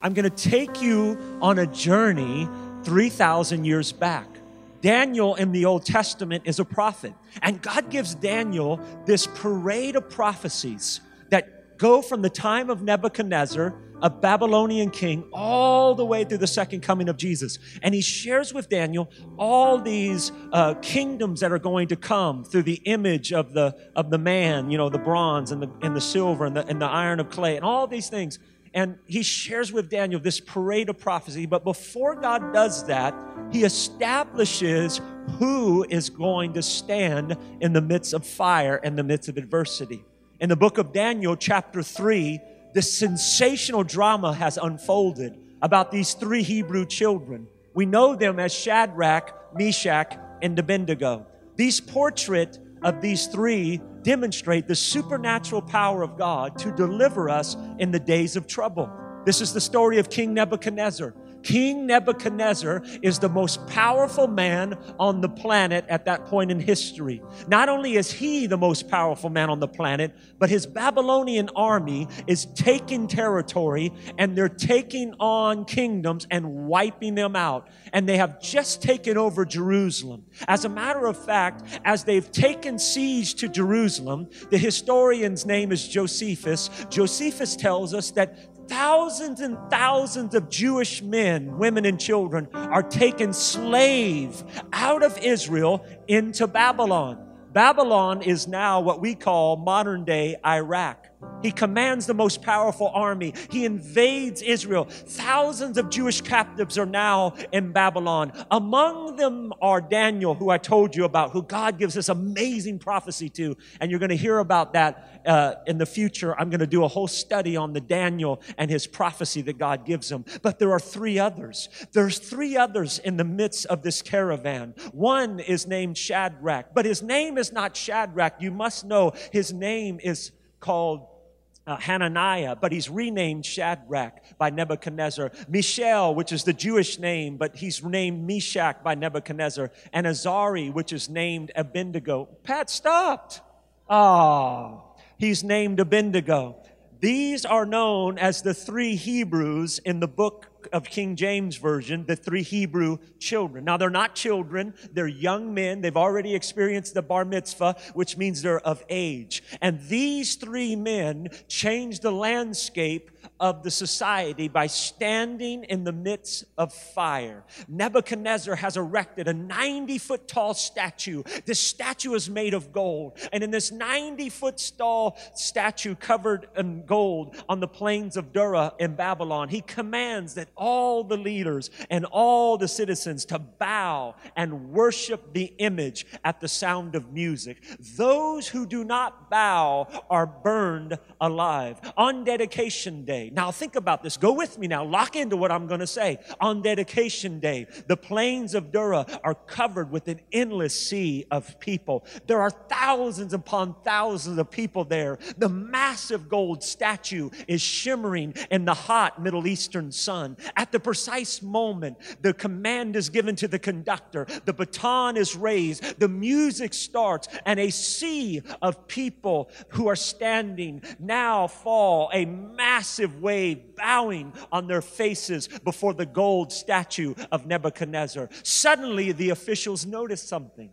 I'm going to take you on a journey 3,000 years back. Daniel in the Old Testament is a prophet, and God gives Daniel this parade of prophecies that go from the time of Nebuchadnezzar, a Babylonian king, all the way through the second coming of Jesus. And he shares with Daniel all these uh, kingdoms that are going to come through the image of the, of the man, you know, the bronze and the, and the silver and the, and the iron of clay, and all these things and he shares with Daniel this parade of prophecy. But before God does that, he establishes who is going to stand in the midst of fire, in the midst of adversity. In the book of Daniel, chapter 3, the sensational drama has unfolded about these three Hebrew children. We know them as Shadrach, Meshach, and Abednego. These portrait of these three demonstrate the supernatural power of God to deliver us in the days of trouble. This is the story of King Nebuchadnezzar. King Nebuchadnezzar is the most powerful man on the planet at that point in history. Not only is he the most powerful man on the planet, but his Babylonian army is taking territory and they're taking on kingdoms and wiping them out. And they have just taken over Jerusalem. As a matter of fact, as they've taken siege to Jerusalem, the historian's name is Josephus. Josephus tells us that thousands and thousands of Jewish men, women, and children are taken slave out of Israel into Babylon. Babylon is now what we call modern day Iraq. He commands the most powerful army. He invades Israel. Thousands of Jewish captives are now in Babylon. Among them are Daniel, who I told you about, who God gives this amazing prophecy to. And you're going to hear about that uh, in the future. I'm going to do a whole study on the Daniel and his prophecy that God gives him. But there are three others. There's three others in the midst of this caravan. One is named Shadrach, but his name is not Shadrach. You must know his name is called uh, Hananiah, but he's renamed Shadrach by Nebuchadnezzar. Mishael, which is the Jewish name, but he's named Meshach by Nebuchadnezzar. And Azariah, which is named Abednego. Pat stopped. Ah, oh, he's named Abednego. These are known as the three Hebrews in the book of King James Version, the three Hebrew children. Now, they're not children, they're young men. They've already experienced the bar mitzvah, which means they're of age. And these three men changed the landscape of the society by standing in the midst of fire. Nebuchadnezzar has erected a 90 foot tall statue. This statue is made of gold. And in this 90 foot tall statue covered in gold on the plains of Dura in Babylon, he commands that all the leaders and all the citizens to bow and worship the image at the sound of music. Those who do not bow are burned alive. On dedication day, now, think about this. Go with me now. Lock into what I'm going to say. On dedication day, the plains of Dura are covered with an endless sea of people. There are thousands upon thousands of people there. The massive gold statue is shimmering in the hot Middle Eastern sun. At the precise moment, the command is given to the conductor, the baton is raised, the music starts, and a sea of people who are standing now fall a massive wave, bowing on their faces before the gold statue of Nebuchadnezzar. Suddenly, the officials notice something.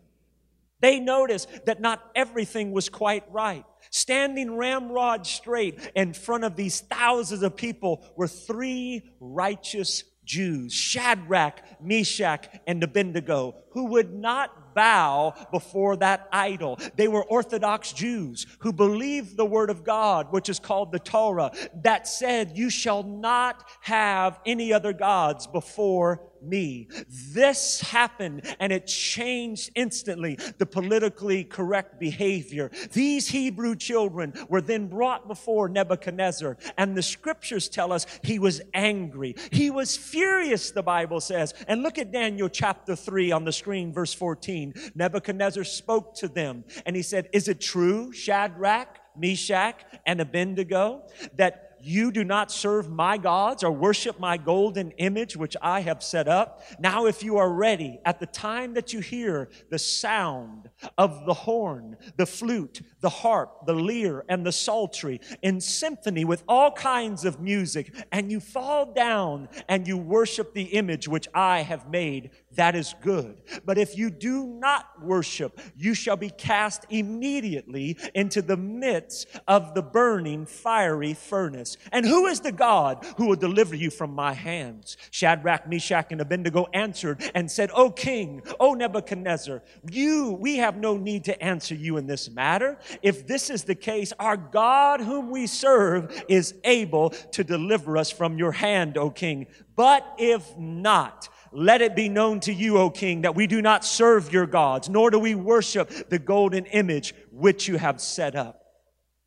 They noticed that not everything was quite right. Standing ramrod straight in front of these thousands of people were three righteous Jews, Shadrach, Meshach, and Abednego, who would not bow before that idol. They were Orthodox Jews who believed the Word of God, which is called the Torah, that said, You shall not have any other gods before me. This happened and it changed instantly the politically correct behavior. These Hebrew children were then brought before Nebuchadnezzar, and the scriptures tell us he was angry. He was furious, the Bible says. And look at Daniel chapter 3 on the screen, verse 14. Nebuchadnezzar spoke to them and he said, Is it true, Shadrach, Meshach, and Abednego, that You do not serve my gods or worship my golden image, which I have set up. Now, if you are ready, at the time that you hear the sound of the horn, the flute, the harp, the lyre, and the psaltery in symphony with all kinds of music, and you fall down and you worship the image which I have made, that is good. But if you do not worship, you shall be cast immediately into the midst of the burning fiery furnace. And who is the God who will deliver you from my hands? Shadrach, Meshach, and Abednego answered and said, O king, O Nebuchadnezzar, you, we have no need to answer you in this matter. If this is the case, our God whom we serve is able to deliver us from your hand, O king. But if not, let it be known to you, O king, that we do not serve your gods, nor do we worship the golden image which you have set up.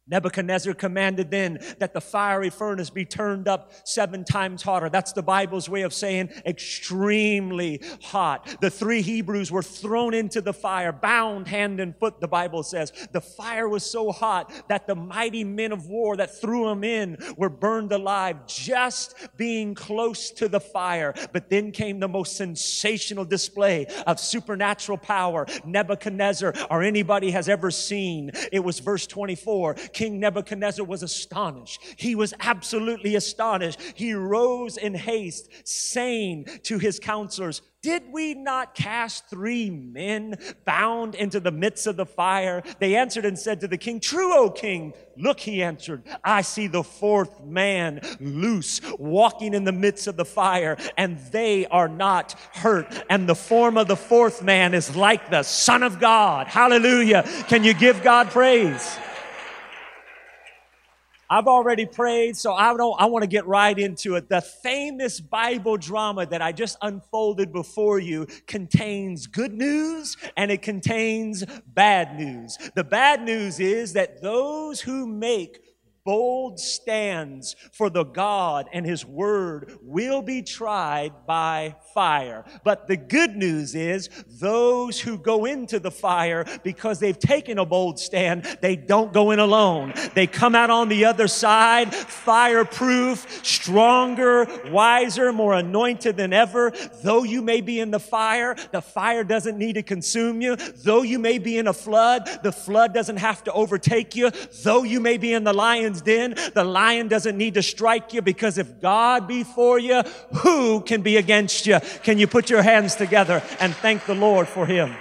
Nebuchadnezzar commanded then that the fiery furnace be turned up seven times hotter. That's the Bible's way of saying extremely hot. The three Hebrews were thrown into the fire, bound hand and foot, the Bible says. The fire was so hot that the mighty men of war that threw them in were burned alive just being close to the fire. But then came the most sensational display of supernatural power Nebuchadnezzar or anybody has ever seen. It was verse 24 King Nebuchadnezzar was astonished. He was absolutely astonished. He rose in haste, saying to his counselors, did we not cast three men bound into the midst of the fire? They answered and said to the king, True, O king. Look, he answered, I see the fourth man loose, walking in the midst of the fire, and they are not hurt. And the form of the fourth man is like the Son of God. Hallelujah. Can you give God praise? I've already prayed, so I don't I want to get right into it. The famous Bible drama that I just unfolded before you contains good news and it contains bad news. The bad news is that those who make bold stands for the God and His Word will be tried by fire. But the good news is those who go into the fire because they've taken a bold stand, they don't go in alone. They come out on the other side, fireproof, stronger, wiser, more anointed than ever. Though you may be in the fire, the fire doesn't need to consume you. Though you may be in a flood, the flood doesn't have to overtake you. Though you may be in the lion's den, the lion doesn't need to strike you because if God be for you, who can be against you? Can you put your hands together and thank the Lord for him,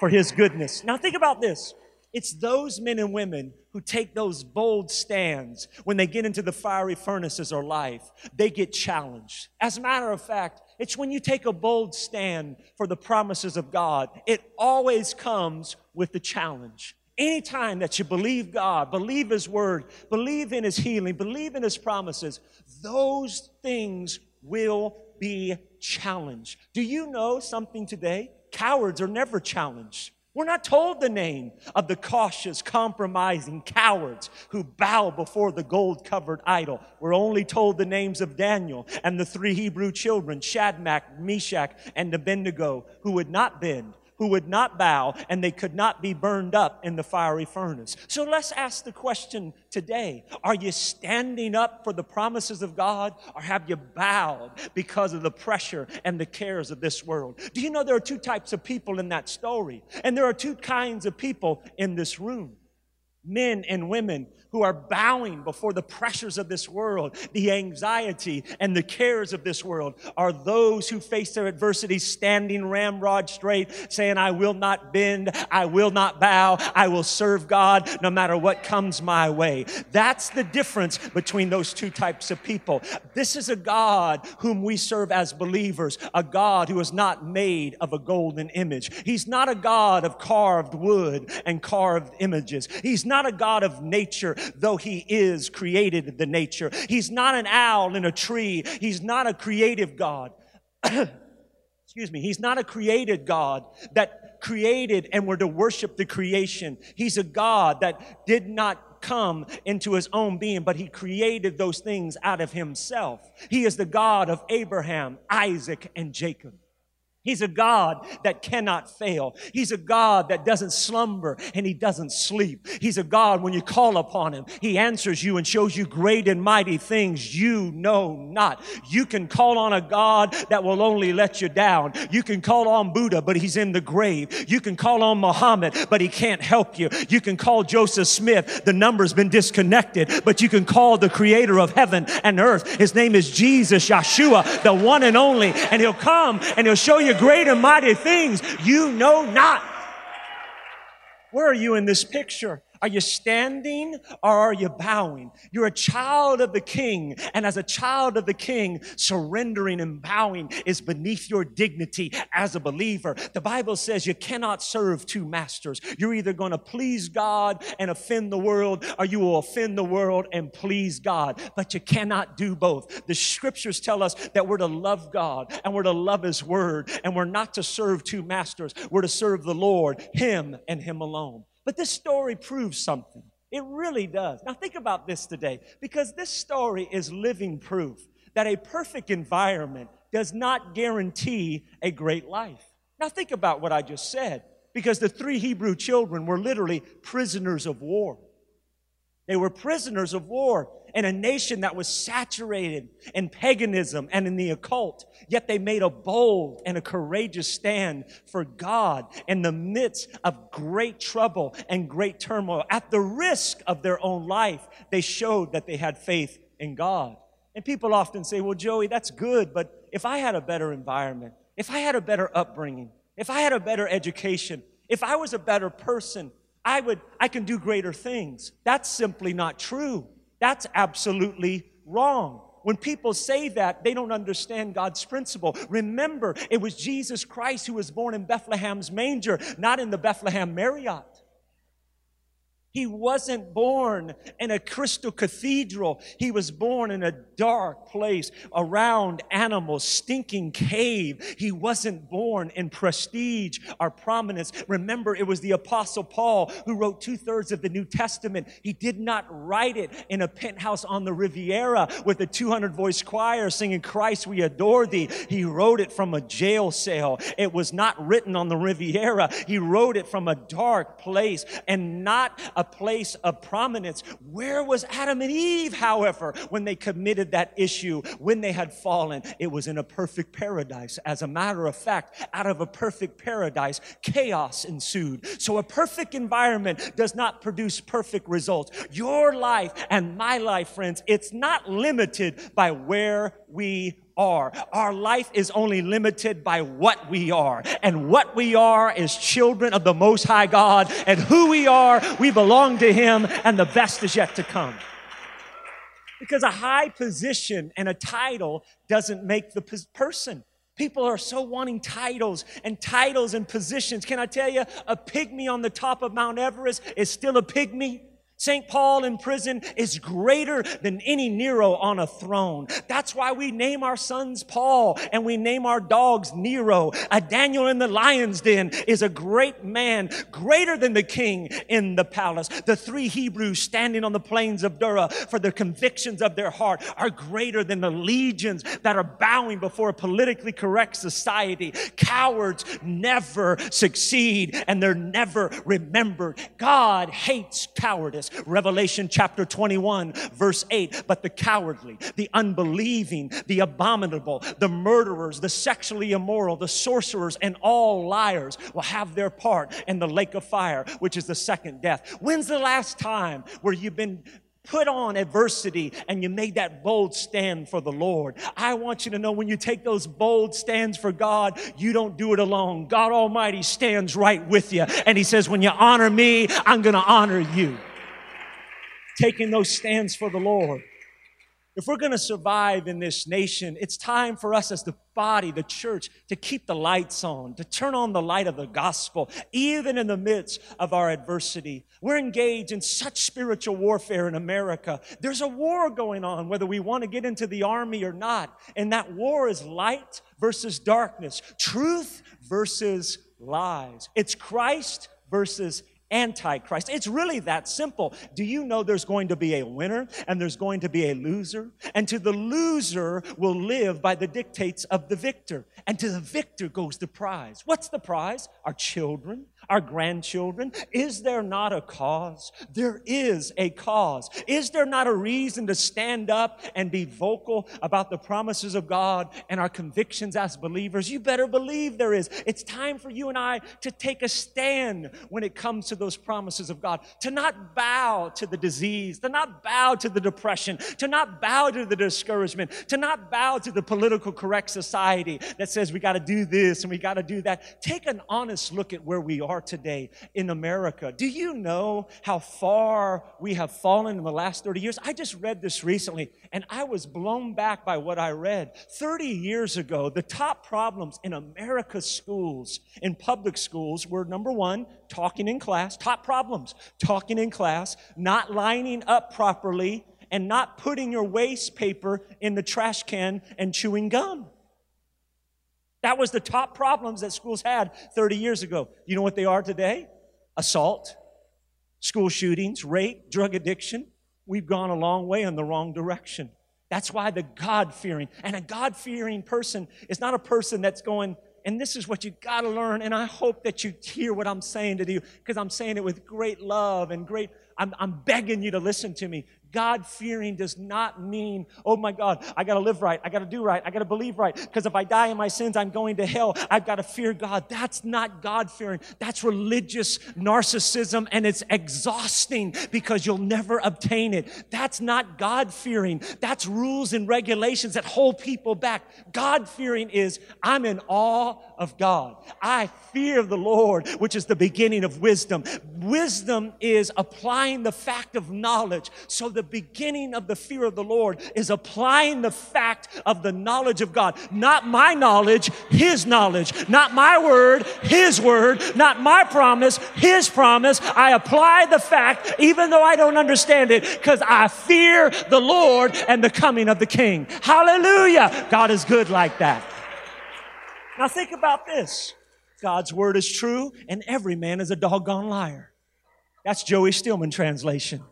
for his goodness? Now think about this. It's those men and women who take those bold stands when they get into the fiery furnaces of life. They get challenged. As a matter of fact, it's when you take a bold stand for the promises of God, it always comes with the challenge. Anytime that you believe God, believe His Word, believe in His healing, believe in His promises, those things will be challenged. Do you know something today? Cowards are never challenged. We're not told the name of the cautious, compromising cowards who bow before the gold covered idol. We're only told the names of Daniel and the three Hebrew children, Shadrach, Meshach, and Abednego, who would not bend who would not bow and they could not be burned up in the fiery furnace. So let's ask the question today. Are you standing up for the promises of God or have you bowed because of the pressure and the cares of this world? Do you know there are two types of people in that story? And there are two kinds of people in this room. Men and women who are bowing before the pressures of this world, the anxiety and the cares of this world, are those who face their adversity standing ramrod straight, saying, I will not bend, I will not bow, I will serve God no matter what comes my way. That's the difference between those two types of people. This is a God whom we serve as believers, a God who is not made of a golden image. He's not a God of carved wood and carved images. He's not a God of nature though he is created the nature. He's not an owl in a tree. He's not a creative God. Excuse me. He's not a created God that created and were to worship the creation. He's a God that did not come into his own being, but he created those things out of himself. He is the God of Abraham, Isaac, and Jacob. He's a God that cannot fail. He's a God that doesn't slumber and he doesn't sleep. He's a God when you call upon him, he answers you and shows you great and mighty things you know not. You can call on a God that will only let you down. You can call on Buddha, but he's in the grave. You can call on Muhammad, but he can't help you. You can call Joseph Smith. The number's been disconnected, but you can call the creator of heaven and earth. His name is Jesus, Yeshua, the one and only, and he'll come and he'll show you great and mighty things you know not. Where are you in this picture? Are you standing or are you bowing? You're a child of the king. And as a child of the king, surrendering and bowing is beneath your dignity as a believer. The Bible says you cannot serve two masters. You're either going to please God and offend the world, or you will offend the world and please God. But you cannot do both. The scriptures tell us that we're to love God and we're to love His word, and we're not to serve two masters. We're to serve the Lord, Him and Him alone. But this story proves something. It really does. Now, think about this today, because this story is living proof that a perfect environment does not guarantee a great life. Now, think about what I just said, because the three Hebrew children were literally prisoners of war. They were prisoners of war in a nation that was saturated in paganism and in the occult. Yet they made a bold and a courageous stand for God in the midst of great trouble and great turmoil. At the risk of their own life, they showed that they had faith in God. And people often say, well, Joey, that's good, but if I had a better environment, if I had a better upbringing, if I had a better education, if I was a better person, I would, I can do greater things. That's simply not true. That's absolutely wrong. When people say that, they don't understand God's principle. Remember, it was Jesus Christ who was born in Bethlehem's manger, not in the Bethlehem Marriott. He wasn't born in a crystal cathedral. He was born in a dark place around animals, stinking cave. He wasn't born in prestige or prominence. Remember, it was the apostle Paul who wrote two thirds of the New Testament. He did not write it in a penthouse on the Riviera with a 200 voice choir singing, Christ, we adore thee. He wrote it from a jail cell. It was not written on the Riviera. He wrote it from a dark place and not a place of prominence. Where was Adam and Eve, however, when they committed that issue, when they had fallen? It was in a perfect paradise. As a matter of fact, out of a perfect paradise, chaos ensued. So a perfect environment does not produce perfect results. Your life and my life, friends, it's not limited by where we are. Our life is only limited by what we are. And what we are is children of the Most High God. And who we are, we belong to Him, and the best is yet to come. Because a high position and a title doesn't make the person. People are so wanting titles and titles and positions. Can I tell you, a pygmy on the top of Mount Everest is still a pygmy? St. Paul in prison is greater than any Nero on a throne. That's why we name our sons Paul and we name our dogs Nero. A Daniel in the lion's den is a great man, greater than the king in the palace. The three Hebrews standing on the plains of Dura for the convictions of their heart are greater than the legions that are bowing before a politically correct society. Cowards never succeed and they're never remembered. God hates cowardice. Revelation chapter 21, verse 8. But the cowardly, the unbelieving, the abominable, the murderers, the sexually immoral, the sorcerers, and all liars will have their part in the lake of fire, which is the second death. When's the last time where you've been put on adversity and you made that bold stand for the Lord. I want you to know when you take those bold stands for God, you don't do it alone. God Almighty stands right with you. And He says, when you honor me, I'm going to honor you taking those stands for the Lord. If we're going to survive in this nation, it's time for us as the body, the church, to keep the lights on, to turn on the light of the gospel, even in the midst of our adversity. We're engaged in such spiritual warfare in America. There's a war going on, whether we want to get into the army or not. And that war is light versus darkness, truth versus lies. It's Christ versus Antichrist. It's really that simple. Do you know there's going to be a winner and there's going to be a loser? And to the loser will live by the dictates of the victor. And to the victor goes the prize. What's the prize? Our children, our grandchildren. Is there not a cause? There is a cause. Is there not a reason to stand up and be vocal about the promises of God and our convictions as believers? You better believe there is. It's time for you and I to take a stand when it comes to those promises of God, to not bow to the disease, to not bow to the depression, to not bow to the discouragement, to not bow to the political correct society that says we got to do this and we got to do that. Take an honest look at where we are today in America. Do you know how far we have fallen in the last 30 years? I just read this recently and I was blown back by what I read. 30 years ago, the top problems in America's schools, in public schools, were number one, talking in class, top problems, talking in class, not lining up properly, and not putting your waste paper in the trash can and chewing gum. That was the top problems that schools had 30 years ago. You know what they are today? Assault, school shootings, rape, drug addiction. We've gone a long way in the wrong direction. That's why the God fearing, and a God fearing person is not a person that's going, and this is what you got to learn. And I hope that you hear what I'm saying to you because I'm saying it with great love and great, I'm, I'm begging you to listen to me. God fearing does not mean, oh my God, I got to live right. I got to do right. I got to believe right. Because if I die in my sins, I'm going to hell. I've got to fear God. That's not God fearing. That's religious narcissism and it's exhausting because you'll never obtain it. That's not God fearing. That's rules and regulations that hold people back. God fearing is, I'm in awe of God. I fear the Lord, which is the beginning of wisdom. Wisdom is applying the fact of knowledge so the beginning of the fear of the Lord is applying the fact of the knowledge of God. Not my knowledge, His knowledge. Not my word, His word. Not my promise, His promise. I apply the fact, even though I don't understand it, because I fear the Lord and the coming of the King. Hallelujah. God is good like that. Now think about this. God's word is true and every man is a doggone liar. That's Joey Stillman translation.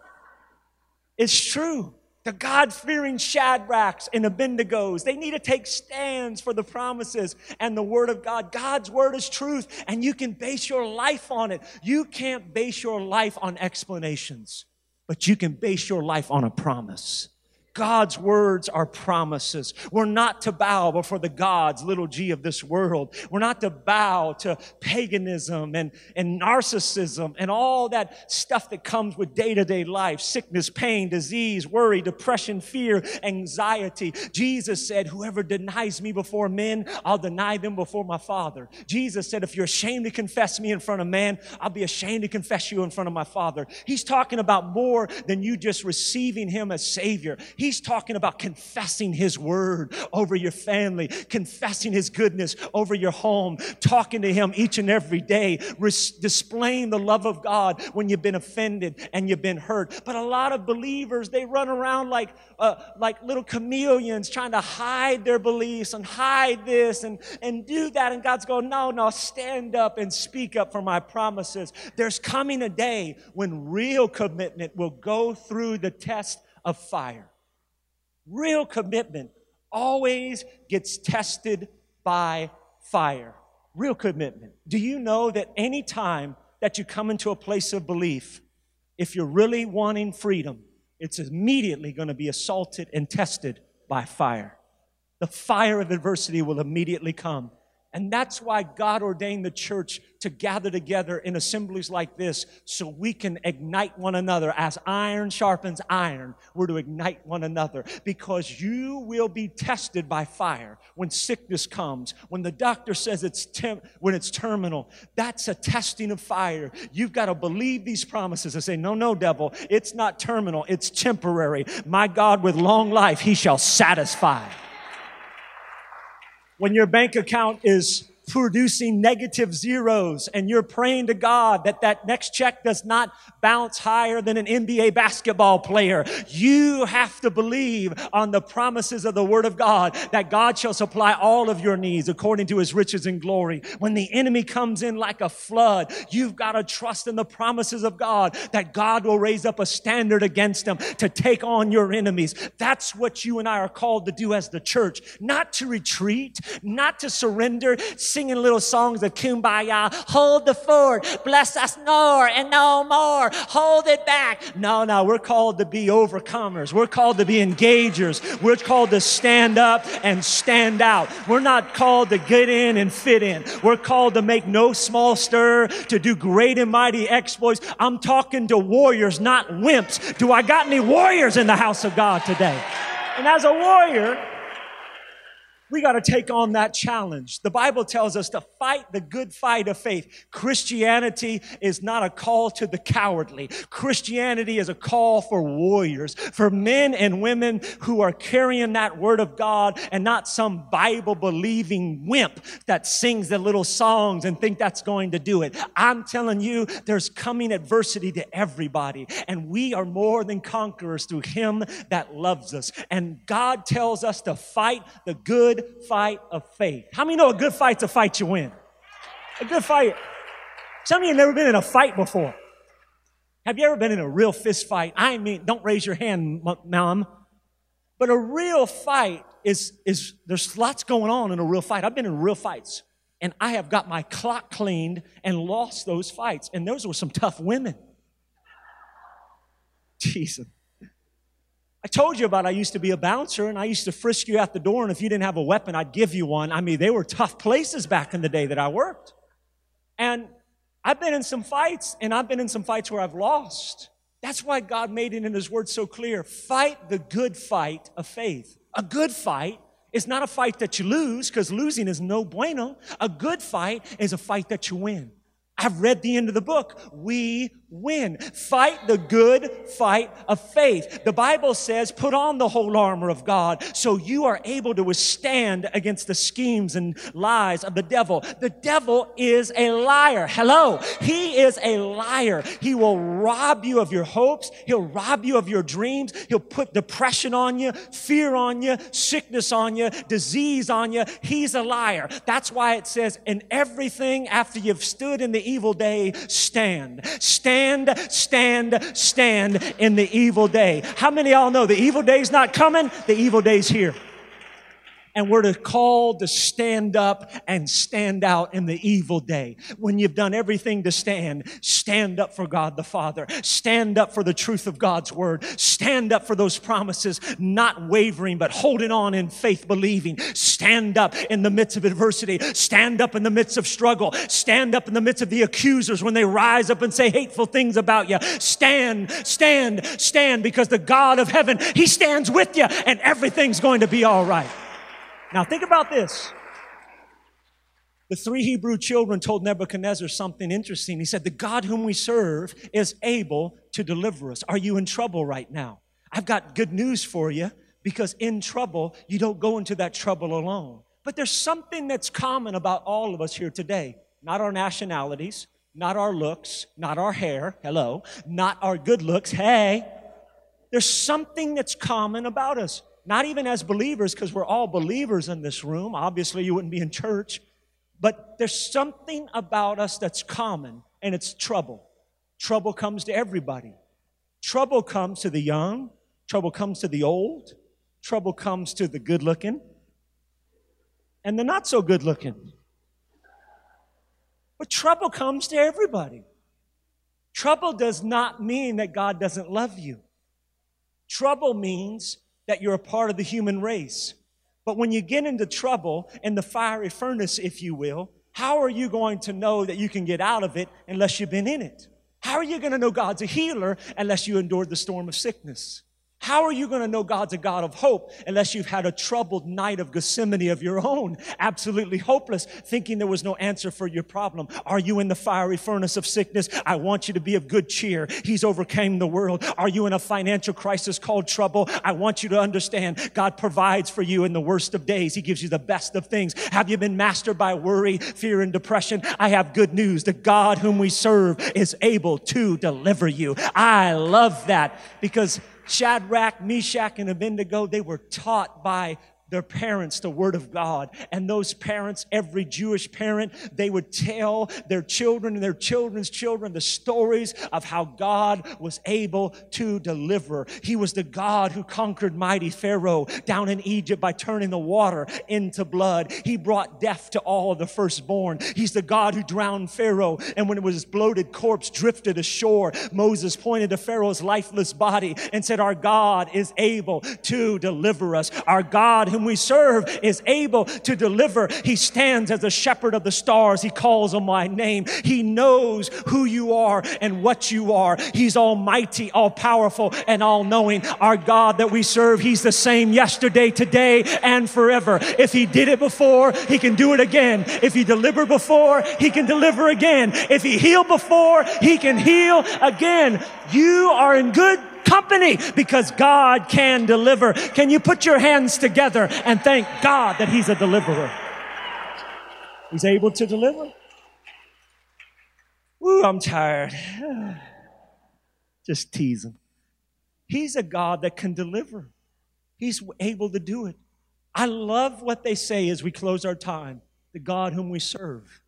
It's true. The God fearing Shadrachs and Abednego's, they need to take stands for the promises and the Word of God. God's Word is truth, and you can base your life on it. You can't base your life on explanations, but you can base your life on a promise. God's words are promises. We're not to bow before the gods, little g of this world. We're not to bow to paganism and, and narcissism and all that stuff that comes with day to day life sickness, pain, disease, worry, depression, fear, anxiety. Jesus said, Whoever denies me before men, I'll deny them before my Father. Jesus said, If you're ashamed to confess me in front of man, I'll be ashamed to confess you in front of my Father. He's talking about more than you just receiving Him as Savior. He's talking about confessing His word over your family, confessing His goodness over your home, talking to Him each and every day, res- displaying the love of God when you've been offended and you've been hurt. But a lot of believers, they run around like, uh, like little chameleons trying to hide their beliefs and hide this and, and do that. And God's going, no, no, stand up and speak up for my promises. There's coming a day when real commitment will go through the test of fire. Real commitment always gets tested by fire. Real commitment. Do you know that any time that you come into a place of belief, if you're really wanting freedom, it's immediately going to be assaulted and tested by fire. The fire of adversity will immediately come. And that's why God ordained the church to gather together in assemblies like this so we can ignite one another. As iron sharpens iron, we're to ignite one another because you will be tested by fire when sickness comes, when the doctor says it's when it's terminal. That's a testing of fire. You've got to believe these promises and say, No, no, devil, it's not terminal, it's temporary. My God, with long life, he shall satisfy when your bank account is producing negative zeros and you're praying to God that that next check does not bounce higher than an NBA basketball player. You have to believe on the promises of the word of God that God shall supply all of your needs according to his riches and glory. When the enemy comes in like a flood, you've got to trust in the promises of God that God will raise up a standard against them to take on your enemies. That's what you and I are called to do as the church, not to retreat, not to surrender, singing little songs of kumbaya, hold the fort, bless us more and no more, hold it back. No, no, we're called to be overcomers. We're called to be engagers. We're called to stand up and stand out. We're not called to get in and fit in. We're called to make no small stir, to do great and mighty exploits. I'm talking to warriors, not wimps. Do I got any warriors in the house of God today? And as a warrior, we got to take on that challenge. The Bible tells us to fight the good fight of faith. Christianity is not a call to the cowardly. Christianity is a call for warriors, for men and women who are carrying that word of God and not some Bible believing wimp that sings the little songs and think that's going to do it. I'm telling you, there's coming adversity to everybody and we are more than conquerors through him that loves us. And God tells us to fight the good fight of faith. How many know a good fight's a fight you win? A good fight. Some of you have never been in a fight before. Have you ever been in a real fist fight? I mean, don't raise your hand, mom. But a real fight is, is, there's lots going on in a real fight. I've been in real fights and I have got my clock cleaned and lost those fights. And those were some tough women. Jesus. I told you about I used to be a bouncer and I used to frisk you at the door, and if you didn't have a weapon, I'd give you one. I mean, they were tough places back in the day that I worked. And I've been in some fights, and I've been in some fights where I've lost. That's why God made it in His Word so clear. Fight the good fight of faith. A good fight is not a fight that you lose, because losing is no bueno. A good fight is a fight that you win. I've read the end of the book. We win. Fight the good fight of faith. The Bible says, put on the whole armor of God so you are able to withstand against the schemes and lies of the devil. The devil is a liar. Hello. He is a liar. He will rob you of your hopes. He'll rob you of your dreams. He'll put depression on you, fear on you, sickness on you, disease on you. He's a liar. That's why it says, in everything after you've stood in the evil day, stand. Stand stand, stand, stand in the evil day. How many y'all know the evil day's not coming? The evil day's here and we're to call to stand up and stand out in the evil day. When you've done everything to stand, stand up for God the Father. Stand up for the truth of God's word. Stand up for those promises, not wavering, but holding on in faith, believing. Stand up in the midst of adversity. Stand up in the midst of struggle. Stand up in the midst of the accusers when they rise up and say hateful things about you. Stand, stand, stand because the God of heaven, He stands with you and everything's going to be all right. Now, think about this. The three Hebrew children told Nebuchadnezzar something interesting. He said, The God whom we serve is able to deliver us. Are you in trouble right now? I've got good news for you because in trouble, you don't go into that trouble alone. But there's something that's common about all of us here today. Not our nationalities, not our looks, not our hair, hello, not our good looks, hey. There's something that's common about us not even as believers, because we're all believers in this room. Obviously, you wouldn't be in church. But there's something about us that's common, and it's trouble. Trouble comes to everybody. Trouble comes to the young, trouble comes to the old, trouble comes to the good looking, and the not so good looking. But trouble comes to everybody. Trouble does not mean that God doesn't love you. Trouble means that you're a part of the human race. But when you get into trouble in the fiery furnace, if you will, how are you going to know that you can get out of it unless you've been in it? How are you going to know God's a healer unless you endured the storm of sickness? How are you going to know God's a God of hope unless you've had a troubled night of Gethsemane of your own? Absolutely hopeless, thinking there was no answer for your problem. Are you in the fiery furnace of sickness? I want you to be of good cheer. He's overcame the world. Are you in a financial crisis called trouble? I want you to understand God provides for you in the worst of days. He gives you the best of things. Have you been mastered by worry, fear, and depression? I have good news. The God whom we serve is able to deliver you. I love that because Shadrach, Meshach, and Abednego, they were taught by their parents the word of God. And those parents, every Jewish parent, they would tell their children and their children's children the stories of how God was able to deliver. He was the God who conquered mighty Pharaoh down in Egypt by turning the water into blood. He brought death to all the firstborn. He's the God who drowned Pharaoh. And when it was bloated corpse drifted ashore, Moses pointed to Pharaoh's lifeless body and said, Our God is able to deliver us. Our God whom we serve is able to deliver. He stands as a shepherd of the stars. He calls on my name. He knows who you are and what you are. He's almighty, all powerful, and all knowing. Our God that we serve, He's the same yesterday, today, and forever. If He did it before, He can do it again. If He delivered before, He can deliver again. If He healed before, He can heal again. You are in good company because God can deliver. Can you put your hands together and thank God that He's a deliverer? He's able to deliver. Woo, I'm tired. Just teasing. He's a God that can deliver. He's able to do it. I love what they say as we close our time the God whom we serve.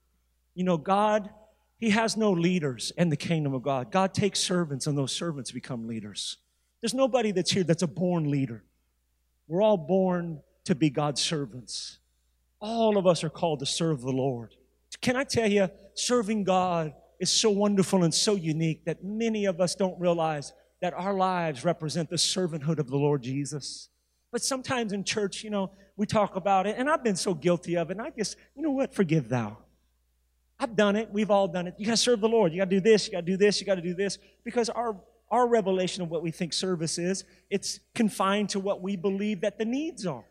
You know, God he has no leaders in the kingdom of God. God takes servants, and those servants become leaders. There's nobody that's here that's a born leader. We're all born to be God's servants. All of us are called to serve the Lord. Can I tell you, serving God is so wonderful and so unique that many of us don't realize that our lives represent the servanthood of the Lord Jesus. But sometimes in church, you know, we talk about it, and I've been so guilty of it, and I just, you know what, forgive thou. I've done it. We've all done it. You got to serve the Lord. You got to do this. You got to do this. You got to do this. Because our, our revelation of what we think service is, it's confined to what we believe that the needs are.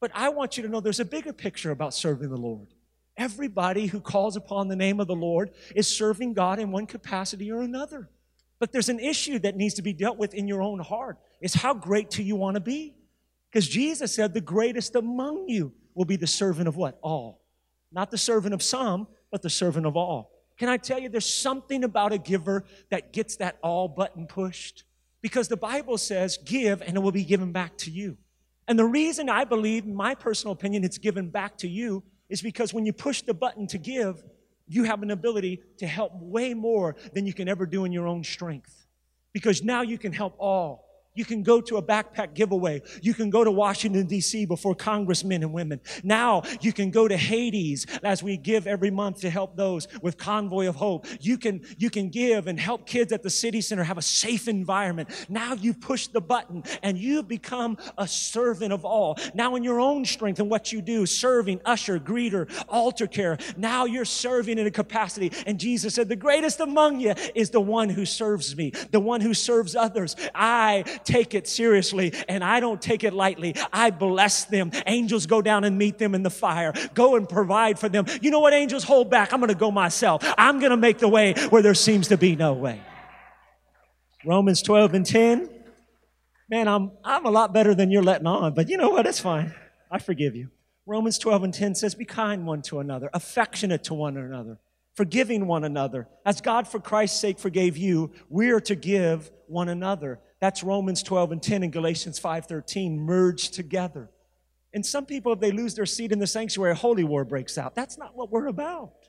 But I want you to know there's a bigger picture about serving the Lord. Everybody who calls upon the name of the Lord is serving God in one capacity or another. But there's an issue that needs to be dealt with in your own heart. Is how great do you want to be? Because Jesus said the greatest among you will be the servant of what? All. Not the servant of some, but the servant of all. Can I tell you, there's something about a giver that gets that all button pushed? Because the Bible says, give and it will be given back to you. And the reason I believe, in my personal opinion, it's given back to you is because when you push the button to give, you have an ability to help way more than you can ever do in your own strength. Because now you can help all. You can go to a backpack giveaway. You can go to Washington, D.C. before congressmen and women. Now you can go to Haiti as we give every month to help those with Convoy of Hope. You can, you can give and help kids at the city center have a safe environment. Now you push the button and you've become a servant of all. Now in your own strength and what you do, serving, usher, greeter, altar care, now you're serving in a capacity. And Jesus said, the greatest among you is the one who serves me, the one who serves others. I take it seriously and I don't take it lightly. I bless them. Angels go down and meet them in the fire. Go and provide for them. You know what angels hold back? I'm going to go myself. I'm going to make the way where there seems to be no way. Romans 12 and 10. Man, I'm, I'm a lot better than you're letting on, but you know what? It's fine. I forgive you. Romans 12 and 10 says, Be kind one to another, affectionate to one another, forgiving one another. As God for Christ's sake forgave you, we are to give one another. That's Romans 12 and 10 and Galatians 5:13 merged together. And some people, if they lose their seat in the sanctuary, holy war breaks out. That's not what we're about.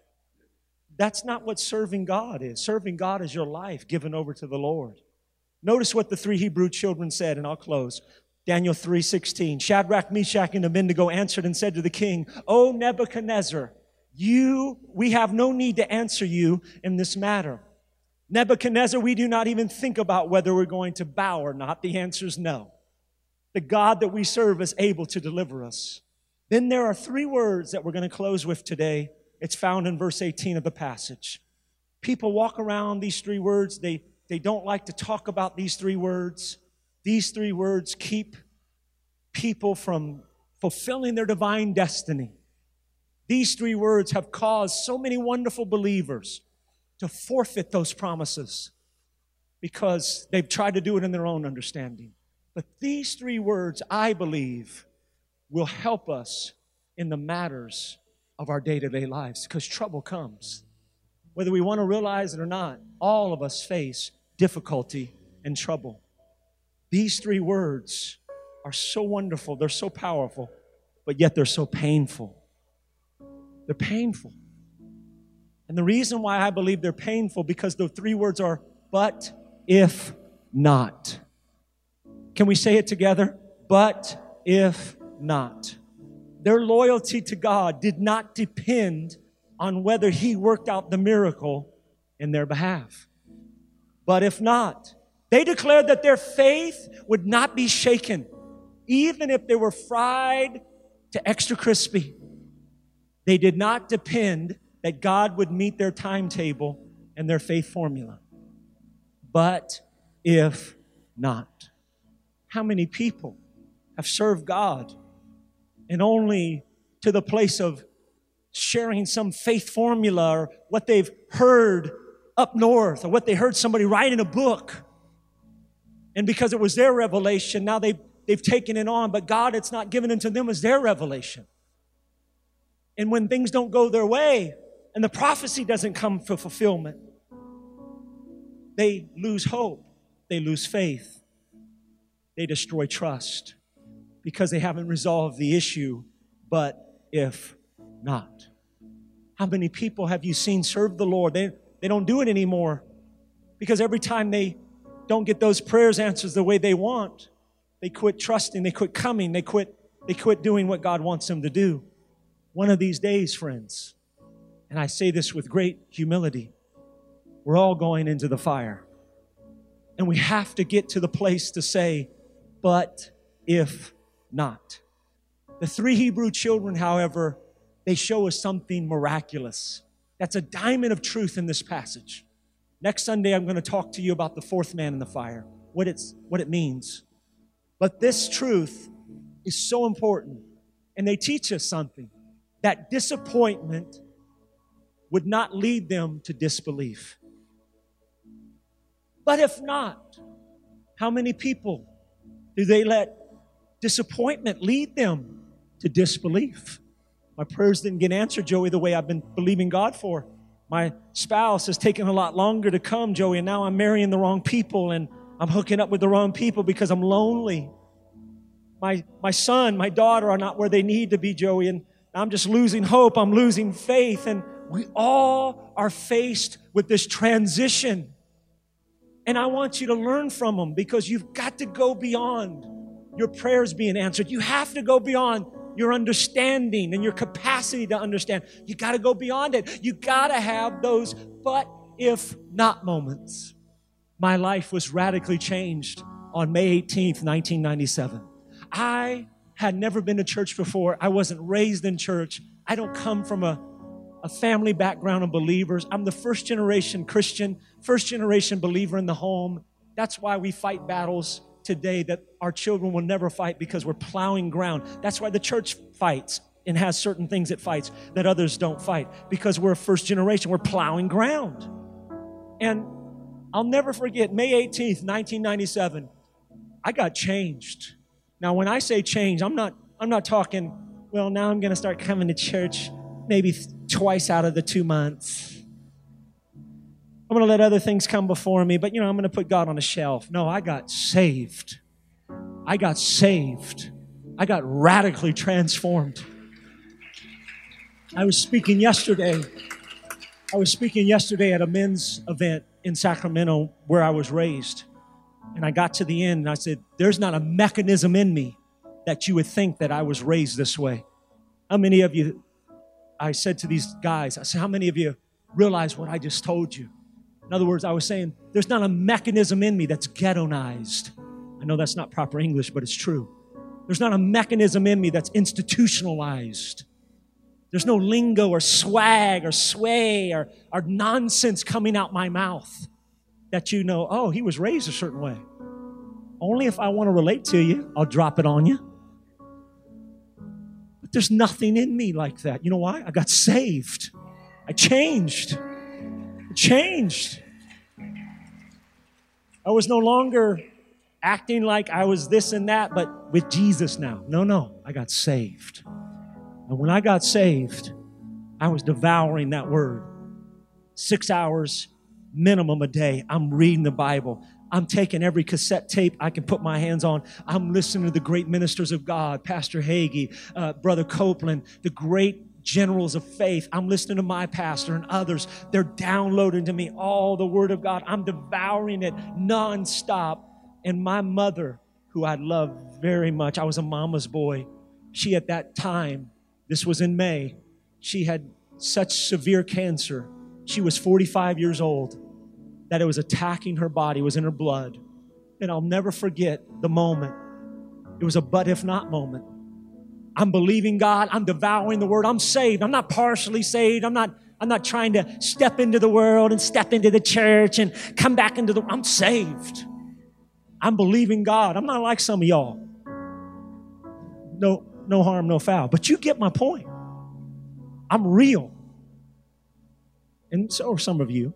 That's not what serving God is. Serving God is your life given over to the Lord. Notice what the three Hebrew children said, and I'll close. Daniel 3:16. Shadrach, Meshach, and Abednego answered and said to the king, O Nebuchadnezzar, you, we have no need to answer you in this matter. Nebuchadnezzar, we do not even think about whether we're going to bow or not. The answer is no. The God that we serve is able to deliver us. Then there are three words that we're going to close with today. It's found in verse 18 of the passage. People walk around these three words. They, they don't like to talk about these three words. These three words keep people from fulfilling their divine destiny. These three words have caused so many wonderful believers to forfeit those promises because they've tried to do it in their own understanding. But these three words, I believe, will help us in the matters of our day to day lives because trouble comes. Whether we want to realize it or not, all of us face difficulty and trouble. These three words are so wonderful, they're so powerful, but yet they're so painful. They're painful. And the reason why I believe they're painful because the three words are but if not. Can we say it together? But if not. Their loyalty to God did not depend on whether He worked out the miracle in their behalf. But if not, they declared that their faith would not be shaken, even if they were fried to extra crispy. They did not depend that God would meet their timetable and their faith formula. But if not, how many people have served God and only to the place of sharing some faith formula or what they've heard up north or what they heard somebody write in a book? And because it was their revelation, now they've, they've taken it on, but God, it's not given unto them as their revelation. And when things don't go their way and the prophecy doesn't come for fulfillment, they lose hope, they lose faith, they destroy trust because they haven't resolved the issue. But if not, how many people have you seen serve the Lord? They, they don't do it anymore because every time they don't get those prayers answers the way they want, they quit trusting, they quit coming, they quit, they quit doing what God wants them to do. One of these days, friends, and I say this with great humility, we're all going into the fire. And we have to get to the place to say, but if not. The three Hebrew children, however, they show us something miraculous. That's a diamond of truth in this passage. Next Sunday, I'm going to talk to you about the fourth man in the fire, what, it's, what it means. But this truth is so important, and they teach us something that disappointment would not lead them to disbelief. But if not, how many people do they let disappointment lead them to disbelief? My prayers didn't get answered, Joey, the way I've been believing God for. My spouse has taken a lot longer to come, Joey, and now I'm marrying the wrong people and I'm hooking up with the wrong people because I'm lonely. My, my son, my daughter are not where they need to be, Joey, and I'm just losing hope. I'm losing faith. And we all are faced with this transition. And I want you to learn from them because you've got to go beyond your prayers being answered. You have to go beyond your understanding and your capacity to understand. You got to go beyond it. You got to have those but if not moments. My life was radically changed on May 18th, 1997. I had never been to church before. I wasn't raised in church. I don't come from a, a family background of believers. I'm the first generation Christian, first generation believer in the home. That's why we fight battles today that our children will never fight because we're plowing ground. That's why the church fights and has certain things it fights that others don't fight because we're first generation. We're plowing ground. And I'll never forget May 18th, 1997. I got changed. Now, when I say change, I'm not, I'm not talking, well, now I'm going to start coming to church maybe twice out of the two months. I'm going to let other things come before me, but you know, I'm going to put God on a shelf. No, I got saved. I got saved. I got radically transformed. I was speaking yesterday. I was speaking yesterday at a men's event in Sacramento where I was raised. And I got to the end and I said, There's not a mechanism in me that you would think that I was raised this way. How many of you, I said to these guys, I said, How many of you realize what I just told you? In other words, I was saying, There's not a mechanism in me that's ghettoized. I know that's not proper English, but it's true. There's not a mechanism in me that's institutionalized. There's no lingo or swag or sway or, or nonsense coming out my mouth that you know, oh, he was raised a certain way. Only if I want to relate to you, I'll drop it on you. There's nothing in me like that. You know why? I got saved. I changed. I changed. I was no longer acting like I was this and that, but with Jesus now. No, no, I got saved. And when I got saved, I was devouring that word. Six hours minimum a day. I'm reading the Bible. I'm taking every cassette tape I can put my hands on. I'm listening to the great ministers of God, Pastor Hagee, uh, Brother Copeland, the great generals of faith. I'm listening to my pastor and others. They're downloading to me all the Word of God. I'm devouring it nonstop. And my mother, who I love very much, I was a mama's boy. She, at that time, this was in May, she had such severe cancer. She was 45 years old that it was attacking her body, was in her blood. And I'll never forget the moment. It was a but if not moment. I'm believing God, I'm devouring the word, I'm saved. I'm not partially saved. I'm not I'm not trying to step into the world and step into the church and come back into the I'm saved. I'm believing God. I'm not like some of y'all. No no harm, no foul. But you get my point. I'm real. And so are some of you.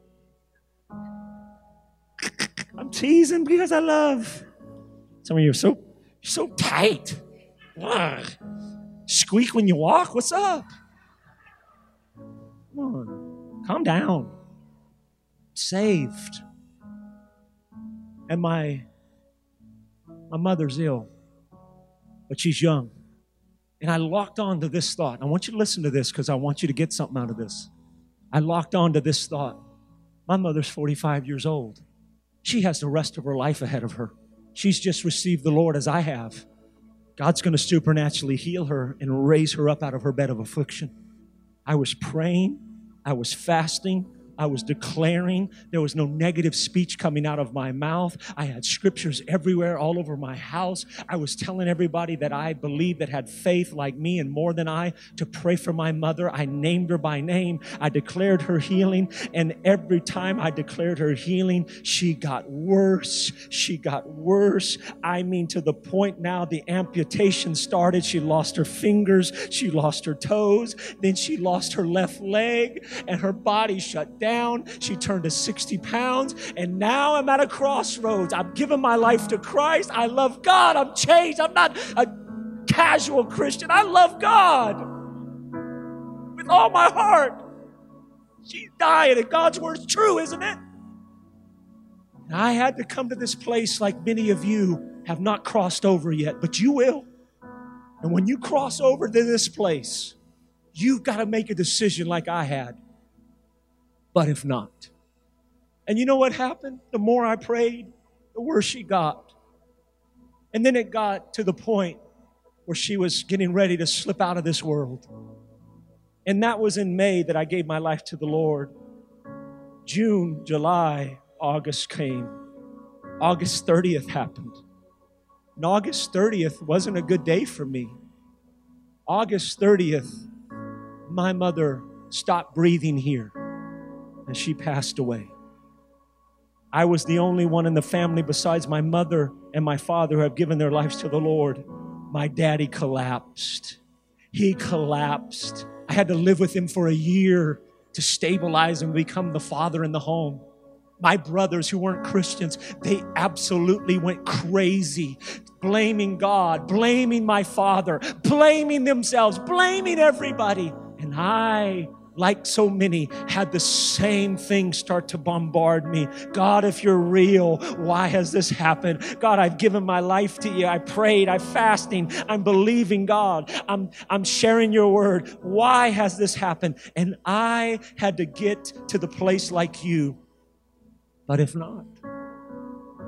Teasing because I love. Some of you are so so tight. Ugh. Squeak when you walk. What's up? Come on, calm down. Saved. And my my mother's ill, but she's young. And I locked on to this thought. I want you to listen to this because I want you to get something out of this. I locked on to this thought. My mother's 45 years old. She has the rest of her life ahead of her. She's just received the Lord as I have. God's going to supernaturally heal her and raise her up out of her bed of affliction. I was praying, I was fasting, I was declaring. There was no negative speech coming out of my mouth. I had scriptures everywhere, all over my house. I was telling everybody that I believed that had faith like me and more than I to pray for my mother. I named her by name. I declared her healing. And every time I declared her healing, she got worse. She got worse. I mean, to the point now the amputation started. She lost her fingers. She lost her toes. Then she lost her left leg and her body shut down down. She turned to 60 pounds. And now I'm at a crossroads. I've given my life to Christ. I love God. I'm changed. I'm not a casual Christian. I love God with all my heart. She's dying, and God's word is true, isn't it? And I had to come to this place like many of you have not crossed over yet, but you will. And when you cross over to this place, you've got to make a decision like I had but if not. And you know what happened? The more I prayed, the worse she got. And then it got to the point where she was getting ready to slip out of this world. And that was in May that I gave my life to the Lord. June, July, August came. August 30th happened. And August 30th wasn't a good day for me. August 30th, my mother stopped breathing here and she passed away. I was the only one in the family besides my mother and my father who have given their lives to the Lord. My daddy collapsed. He collapsed. I had to live with him for a year to stabilize and become the father in the home. My brothers who weren't Christians, they absolutely went crazy, blaming God, blaming my father, blaming themselves, blaming everybody. And I like so many, had the same thing start to bombard me. God, if you're real, why has this happened? God, I've given my life to you. I prayed, I'm fasting, I'm believing God, I'm, I'm sharing your word. Why has this happened? And I had to get to the place like you. But if not,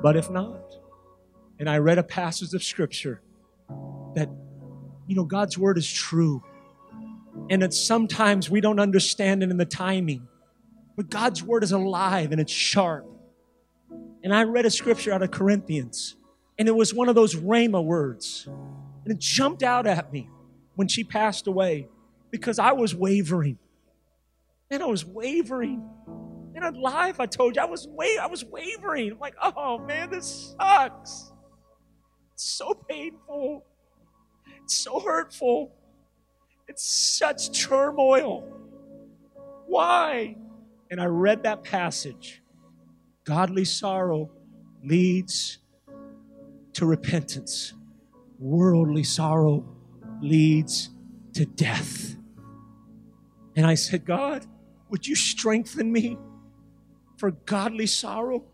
but if not, and I read a passage of scripture that, you know, God's word is true. And it's sometimes we don't understand it in the timing. But God's word is alive and it's sharp. And I read a scripture out of Corinthians, and it was one of those Rhema words. And it jumped out at me when she passed away because I was wavering. And I was wavering. And in life, I told you, I was wa- I was wavering. I'm like, oh man, this sucks. It's so painful. It's so hurtful. It's such turmoil. Why? And I read that passage. Godly sorrow leads to repentance, worldly sorrow leads to death. And I said, God, would you strengthen me for godly sorrow?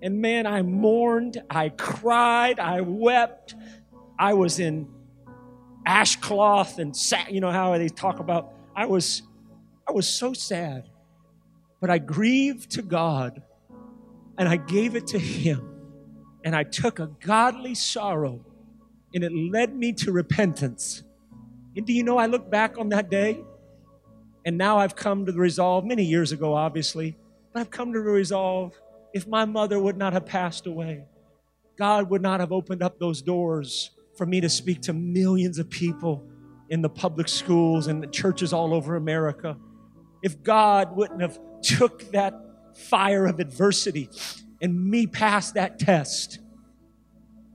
And man, I mourned, I cried, I wept. I was in ashcloth and sat, you know how they talk about. I was, I was so sad. But I grieved to God and I gave it to Him. And I took a godly sorrow and it led me to repentance. And do you know, I look back on that day and now I've come to the resolve, many years ago, obviously, but I've come to the resolve if my mother would not have passed away, God would not have opened up those doors for me to speak to millions of people in the public schools and the churches all over America. If God wouldn't have took that fire of adversity and me past that test,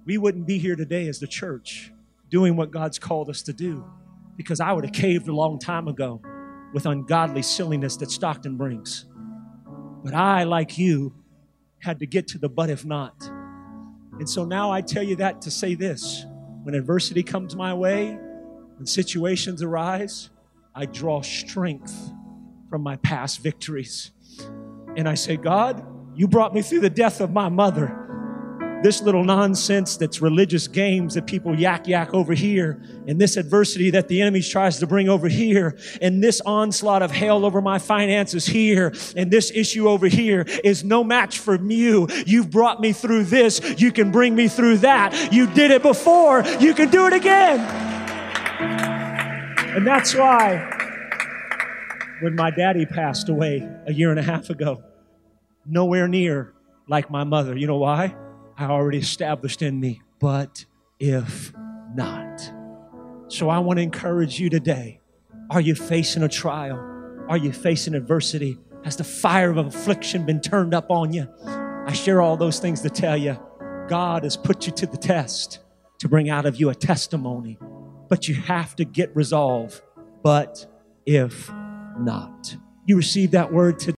we wouldn't be here today as the church doing what God's called us to do because I would have caved a long time ago with ungodly silliness that Stockton brings. But I, like you, had to get to the but if not. And so now I tell you that to say this when adversity comes my way, when situations arise, I draw strength from my past victories. And I say, God, you brought me through the death of my mother this little nonsense that's religious games that people yak yak over here, and this adversity that the enemy tries to bring over here, and this onslaught of hell over my finances here, and this issue over here is no match for you. You've brought me through this. You can bring me through that. You did it before. You can do it again. And that's why when my daddy passed away a year and a half ago, nowhere near like my mother. You know why? I already established in me, but if not. So I want to encourage you today. Are you facing a trial? Are you facing adversity? Has the fire of affliction been turned up on you? I share all those things to tell you God has put you to the test to bring out of you a testimony, but you have to get resolve. But if not, you receive that word today.